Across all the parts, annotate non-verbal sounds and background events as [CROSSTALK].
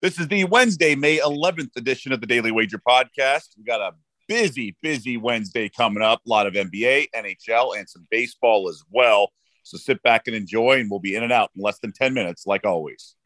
This is the Wednesday, May 11th edition of the Daily Wager podcast. We got a busy, busy Wednesday coming up. A lot of NBA, NHL, and some baseball as well. So sit back and enjoy, and we'll be in and out in less than 10 minutes, like always.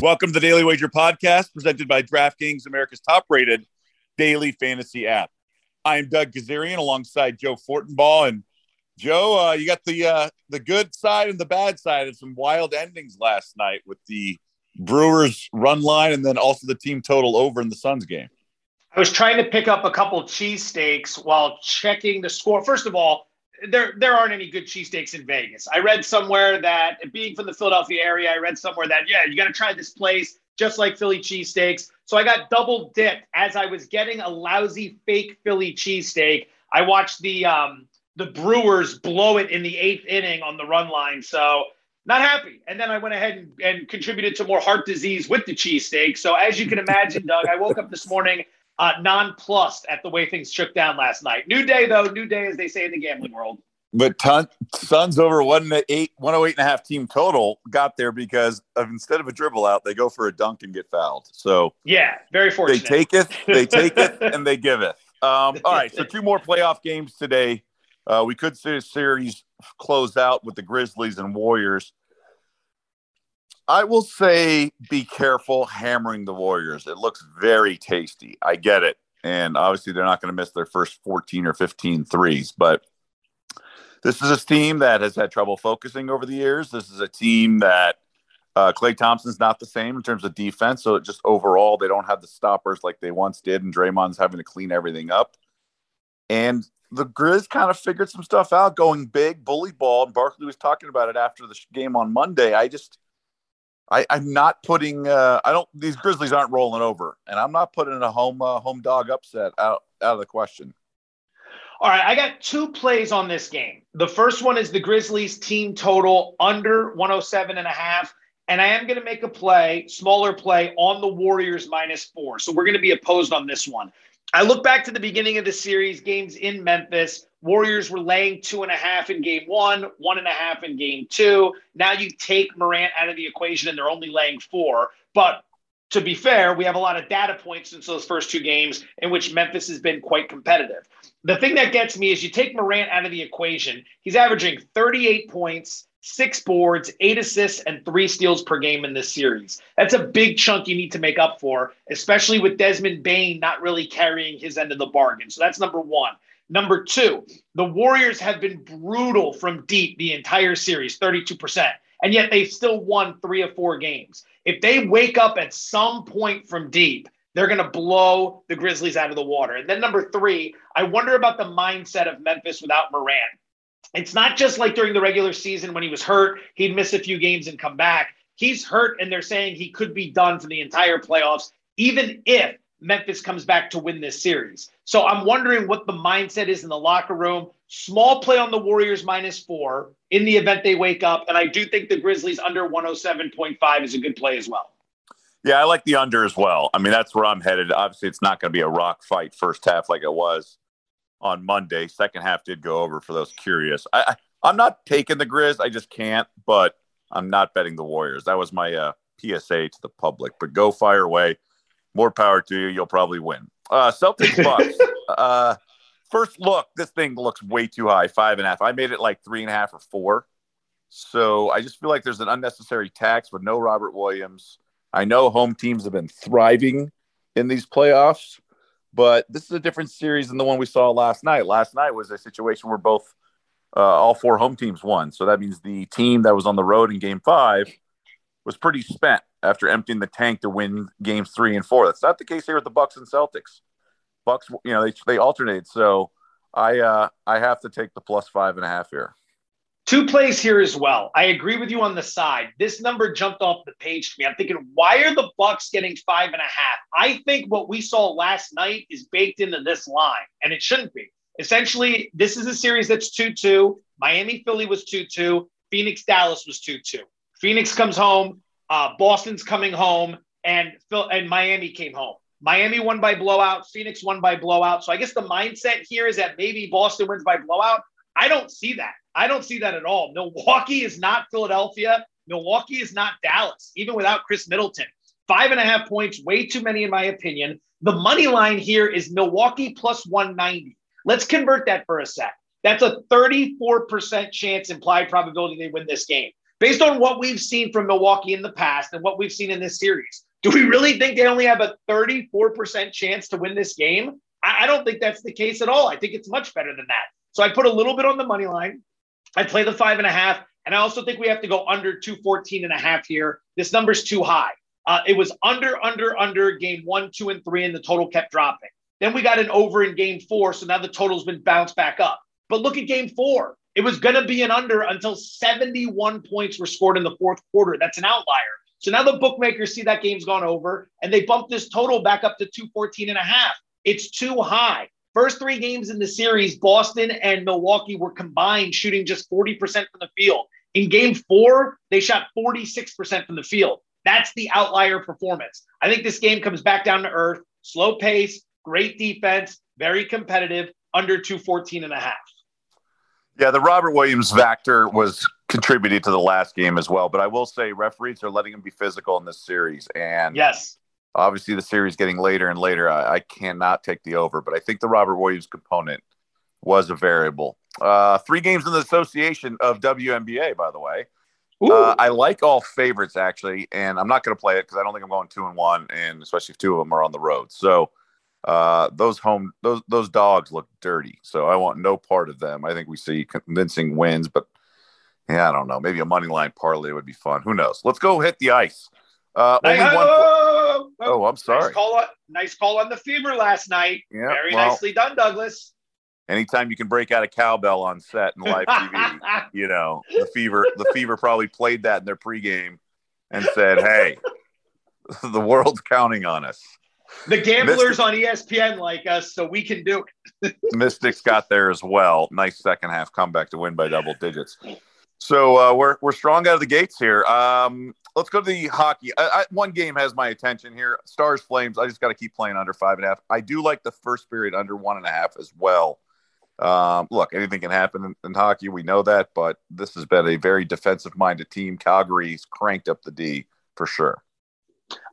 Welcome to the Daily Wager podcast, presented by DraftKings, America's top rated daily fantasy app. I'm Doug Kezirian alongside Joe Fortenbaugh. And Joe, uh, you got the uh, the good side and the bad side of some wild endings last night with the Brewers run line and then also the team total over in the Suns game. I was trying to pick up a couple cheesesteaks while checking the score. First of all, there there aren't any good cheesesteaks in Vegas. I read somewhere that being from the Philadelphia area, I read somewhere that yeah, you got to try this place just like Philly cheesesteaks. So I got double dipped as I was getting a lousy fake Philly cheesesteak. I watched the um, the Brewers blow it in the eighth inning on the run line. So not happy. And then I went ahead and, and contributed to more heart disease with the cheesesteak. So as you can imagine, Doug, I woke up this morning uh, nonplussed at the way things shook down last night. New day, though. New day, as they say in the gambling world. But ton, Suns over one eight, 108 and a half team total got there because of instead of a dribble out, they go for a dunk and get fouled. So yeah, very fortunate. They take it, they take it, [LAUGHS] and they give it. Um, all right, so [LAUGHS] two more playoff games today. Uh, we could see a series close out with the Grizzlies and Warriors. I will say be careful hammering the Warriors. It looks very tasty. I get it. And obviously, they're not going to miss their first 14 or 15 threes. But this is a team that has had trouble focusing over the years. This is a team that uh, Klay Thompson's not the same in terms of defense. So just overall, they don't have the stoppers like they once did. And Draymond's having to clean everything up. And the Grizz kind of figured some stuff out going big, bully ball. And Barkley was talking about it after the game on Monday. I just, I, I'm not putting, uh, I don't, these Grizzlies aren't rolling over. And I'm not putting a home, uh, home dog upset out, out of the question. All right, I got two plays on this game. The first one is the Grizzlies team total under 107 and a half. And I am going to make a play, smaller play on the Warriors minus four. So we're going to be opposed on this one. I look back to the beginning of the series, games in Memphis. Warriors were laying two and a half in game one, one and a half in game two. Now you take Morant out of the equation and they're only laying four. But to be fair, we have a lot of data points since those first two games in which Memphis has been quite competitive. The thing that gets me is you take Morant out of the equation, he's averaging 38 points, six boards, eight assists, and three steals per game in this series. That's a big chunk you need to make up for, especially with Desmond Bane not really carrying his end of the bargain. So that's number one. Number two, the Warriors have been brutal from deep the entire series, 32%, and yet they've still won three of four games. If they wake up at some point from deep, they're going to blow the Grizzlies out of the water. And then number three, I wonder about the mindset of Memphis without Morant it's not just like during the regular season when he was hurt, he'd miss a few games and come back. He's hurt, and they're saying he could be done for the entire playoffs, even if Memphis comes back to win this series. So I'm wondering what the mindset is in the locker room. Small play on the Warriors minus four in the event they wake up. And I do think the Grizzlies under 107.5 is a good play as well. Yeah, I like the under as well. I mean, that's where I'm headed. Obviously, it's not going to be a rock fight first half like it was on Monday. Second half did go over for those curious. I, I am not taking the Grizz. I just can't. But I'm not betting the Warriors. That was my uh, PSA to the public. But go fire away. More power to you. You'll probably win. Uh, Celtics [LAUGHS] Bucks. uh, first look, this thing looks way too high. Five and a half. I made it like three and a half or four. So I just feel like there's an unnecessary tax with no Robert Williams. I know home teams have been thriving in these playoffs, but this is a different series than the one we saw last night. Last night was a situation where both, uh, all four home teams won. So that means the team that was on the road in game five was pretty spent after emptying the tank to win games three and four. That's not the case here with the Bucks and Celtics. Bucks, you know, they, they alternate. So I, uh, I have to take the plus five and a half here. Two plays here as well. I agree with you on the side. This number jumped off the page to me. I'm thinking, why are the Bucks getting five and a half? I think what we saw last night is baked into this line, and it shouldn't be. Essentially, this is a series that's 2 2. Miami Philly was 2 2. Phoenix Dallas was 2 2. Phoenix comes home. Uh, Boston's coming home, and Phil and Miami came home. Miami won by blowout. Phoenix won by blowout. So I guess the mindset here is that maybe Boston wins by blowout. I don't see that. I don't see that at all. Milwaukee is not Philadelphia. Milwaukee is not Dallas, even without Khris Middleton. Five and a half points, way too many, in my opinion. The money line here is Milwaukee plus 190. Let's convert that for a sec. That's a 34% chance implied probability they win this game. Based on what we've seen from Milwaukee in the past and what we've seen in this series, do we really think they only have a 34% chance to win this game? I, don't think that's the case at all. I think it's much better than that. So I put a little bit on the money line. I play the five and a half. And I also think we have to go under 214 and a half here. This number's too high. Uh, it was under, under, under game one, two, and three, and the total kept dropping. Then we got an over in game four. So now the total's been bounced back up. But look at game four. It was going to be an under until 71 points were scored in the fourth quarter. That's an outlier. So now the bookmakers see that game's gone over and they bumped this total back up to 214 and a half. It's too high. First three games in the series, Boston and Milwaukee were combined shooting just 40% from the field. In game four, they shot 46% from the field. That's the outlier performance. I think this game comes back down to earth, slow pace, great defense, very competitive, under 214 and a half. Yeah, the Robert Williams factor was contributed to the last game as well. But I will say referees are letting him be physical in this series. And yes, obviously the series getting later and later. I, I cannot take the over, but I think the Robert Williams component was a variable. Uh, three games in the association of WNBA, by the way. Uh, I like all favorites actually, and I'm not going to play it because I don't think I'm going two and one, and especially if two of them are on the road. So uh, those home those those dogs look dirty. So I want no part of them. I think we see convincing wins, but yeah, I don't know. Maybe a money line parlay would be fun. Who knows? Let's go hit the ice. Uh, only one. Oh, oh, I'm sorry. Nice call, on, nice call on the fever last night. Yeah, Very well, nicely done, Douglas. Anytime you can break out a cowbell on set and live TV, [LAUGHS] you know the fever. The fever probably played that in their pregame and said, "Hey, [LAUGHS] the world's counting on us." The gamblers on ESPN like us, so we can do it. [LAUGHS] Mystics got there as well. Nice second half comeback to win by double digits. So uh, we're we're strong out of the gates here. Um, let's go to the hockey. I, I, one game has my attention here. Stars Flames. I just got to keep playing under five and a half. I do like the first period under one and a half as well. Um, look, anything can happen in, in, hockey. We know that, but this has been a very defensive minded team. Calgary's cranked up the D for sure.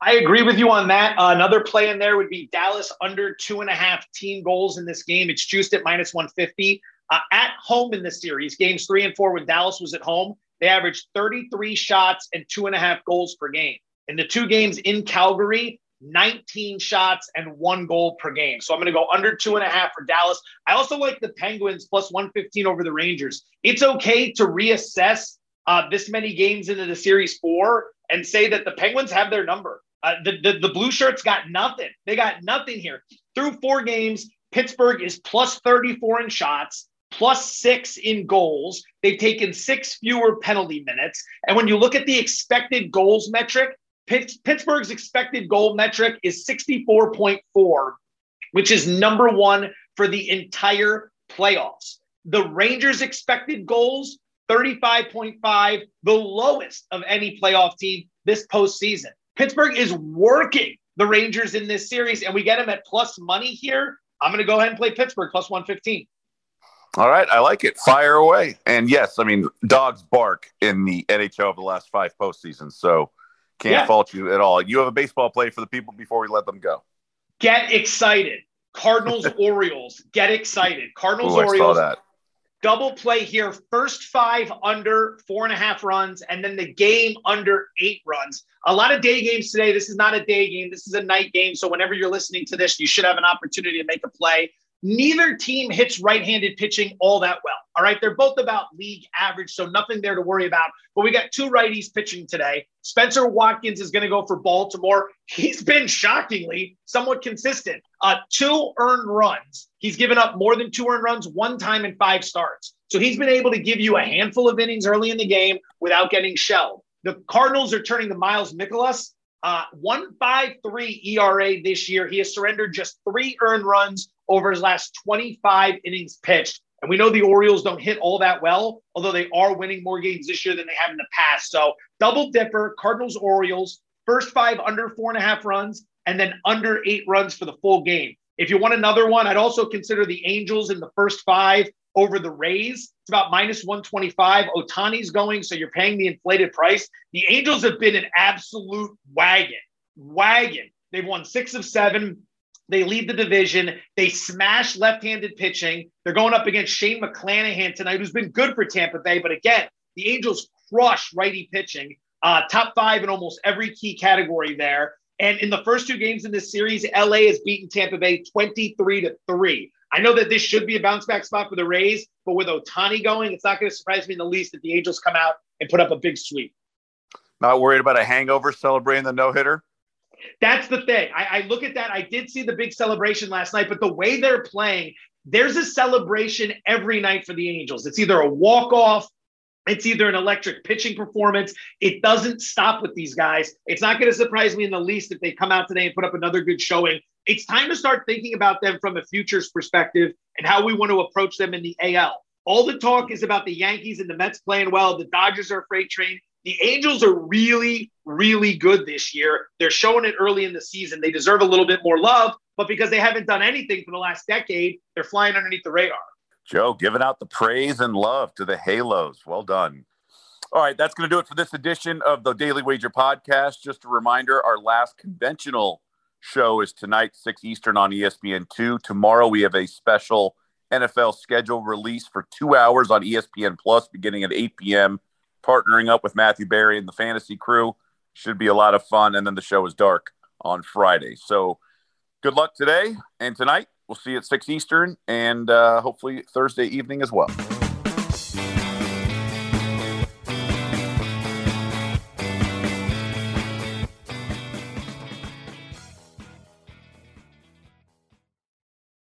I agree with you on that. Uh, another play in there would be Dallas under two and a half team goals in this game. It's juiced at minus 150. Uh, at home in the series, games three and four, when Dallas was at home, they averaged 33 shots and two and a half goals per game. In the two games in Calgary, 19 shots and one goal per game. So I'm going to go under two and a half for Dallas. I also like the Penguins plus 115 over the Rangers. It's okay to reassess uh, this many games into the series four and say that the Penguins have their number. Uh, the, the, the blue shirts got nothing. They got nothing here. Through four games, Pittsburgh is plus 34 in shots plus six in goals. They've taken six fewer penalty minutes. And when you look at the expected goals metric, Pittsburgh's expected goal metric is 64.4, which is number one for the entire playoffs. The Rangers' expected goals, 35.5, the lowest of any playoff team this postseason. Pittsburgh is working the Rangers in this series, and we get them at plus money here. I'm going to go ahead and play Pittsburgh plus 115. All right, I like it. Fire away. And yes, I mean dogs bark in the NHL over the last five postseasons, so can't yeah. fault you at all. You have a baseball play for the people before we let them go. Get excited. Cardinals [LAUGHS] Orioles. Get excited. Cardinals Ooh, Orioles. Double play here. First five under four and a half runs, and then the game under eight runs. A lot of day games today. This is not a day game. This is a night game. So whenever you're listening to this, you should have an opportunity to make a play. Neither team hits right handed pitching all that well. All right. They're both about league average, so nothing there to worry about. But we got two righties pitching today. Spenser Watkins is going to go for Baltimore. He's been shockingly somewhat consistent. Uh, two earned runs. He's given up more than two earned runs one time in five starts. So he's been able to give you a handful of innings early in the game without getting shelled. The Cardinals are turning to Miles Mikolas. Uh, 153 ERA this year. He has surrendered just three earned runs over his last 25 innings pitched. And we know the Orioles don't hit all that well, although they are winning more games this year than they have in the past. So double dipper, Cardinals, Orioles, first five under four and a half runs, and then under eight runs for the full game. If you want another one, I'd also consider the Angels in the first five over the Rays. It's about minus 125. Ohtani's going, so you're paying the inflated price. The Angels have been an absolute wagon. Wagon. They've won six of seven. They lead the division. They smash left handed pitching. They're going up against Shane McClanahan tonight, who's been good for Tampa Bay. But again, the Angels crush righty pitching, uh, top five in almost every key category there. And in the first two games in this series, LA has beaten Tampa Bay 23 to 3. I know that this should be a bounce back spot for the Rays, but with Ohtani going, it's not going to surprise me in the least if the Angels come out and put up a big sweep. Not worried about a hangover celebrating the no hitter? That's the thing. I, I, look at that. I did see the big celebration last night, but the way they're playing, there's a celebration every night for the Angels. It's either a walk off, it's either an electric pitching performance. It doesn't stop with these guys. It's not going to surprise me in the least if they come out today and put up another good showing. It's time to start thinking about them from a futures perspective and how we want to approach them in the AL. All the talk is about the Yankees and the Mets playing well. The Dodgers are a freight train. The Angels are really, really good this year. They're showing it early in the season. They deserve a little bit more love, but because they haven't done anything for the last decade, they're flying underneath the radar. Joe, giving out the praise and love to the Halos. Well done. All right, that's going to do it for this edition of the Daily Wager podcast. Just a reminder our last conventional show is tonight, 6 Eastern on ESPN2. Tomorrow, we have a special NFL schedule release for two hours on ESPN Plus beginning at 8 p.m partnering up with Matthew Berry and the fantasy crew. Should be a lot of fun. And then the show is dark on Friday. So good luck today and tonight. We'll see you at 6 Eastern and uh, hopefully Thursday evening as well.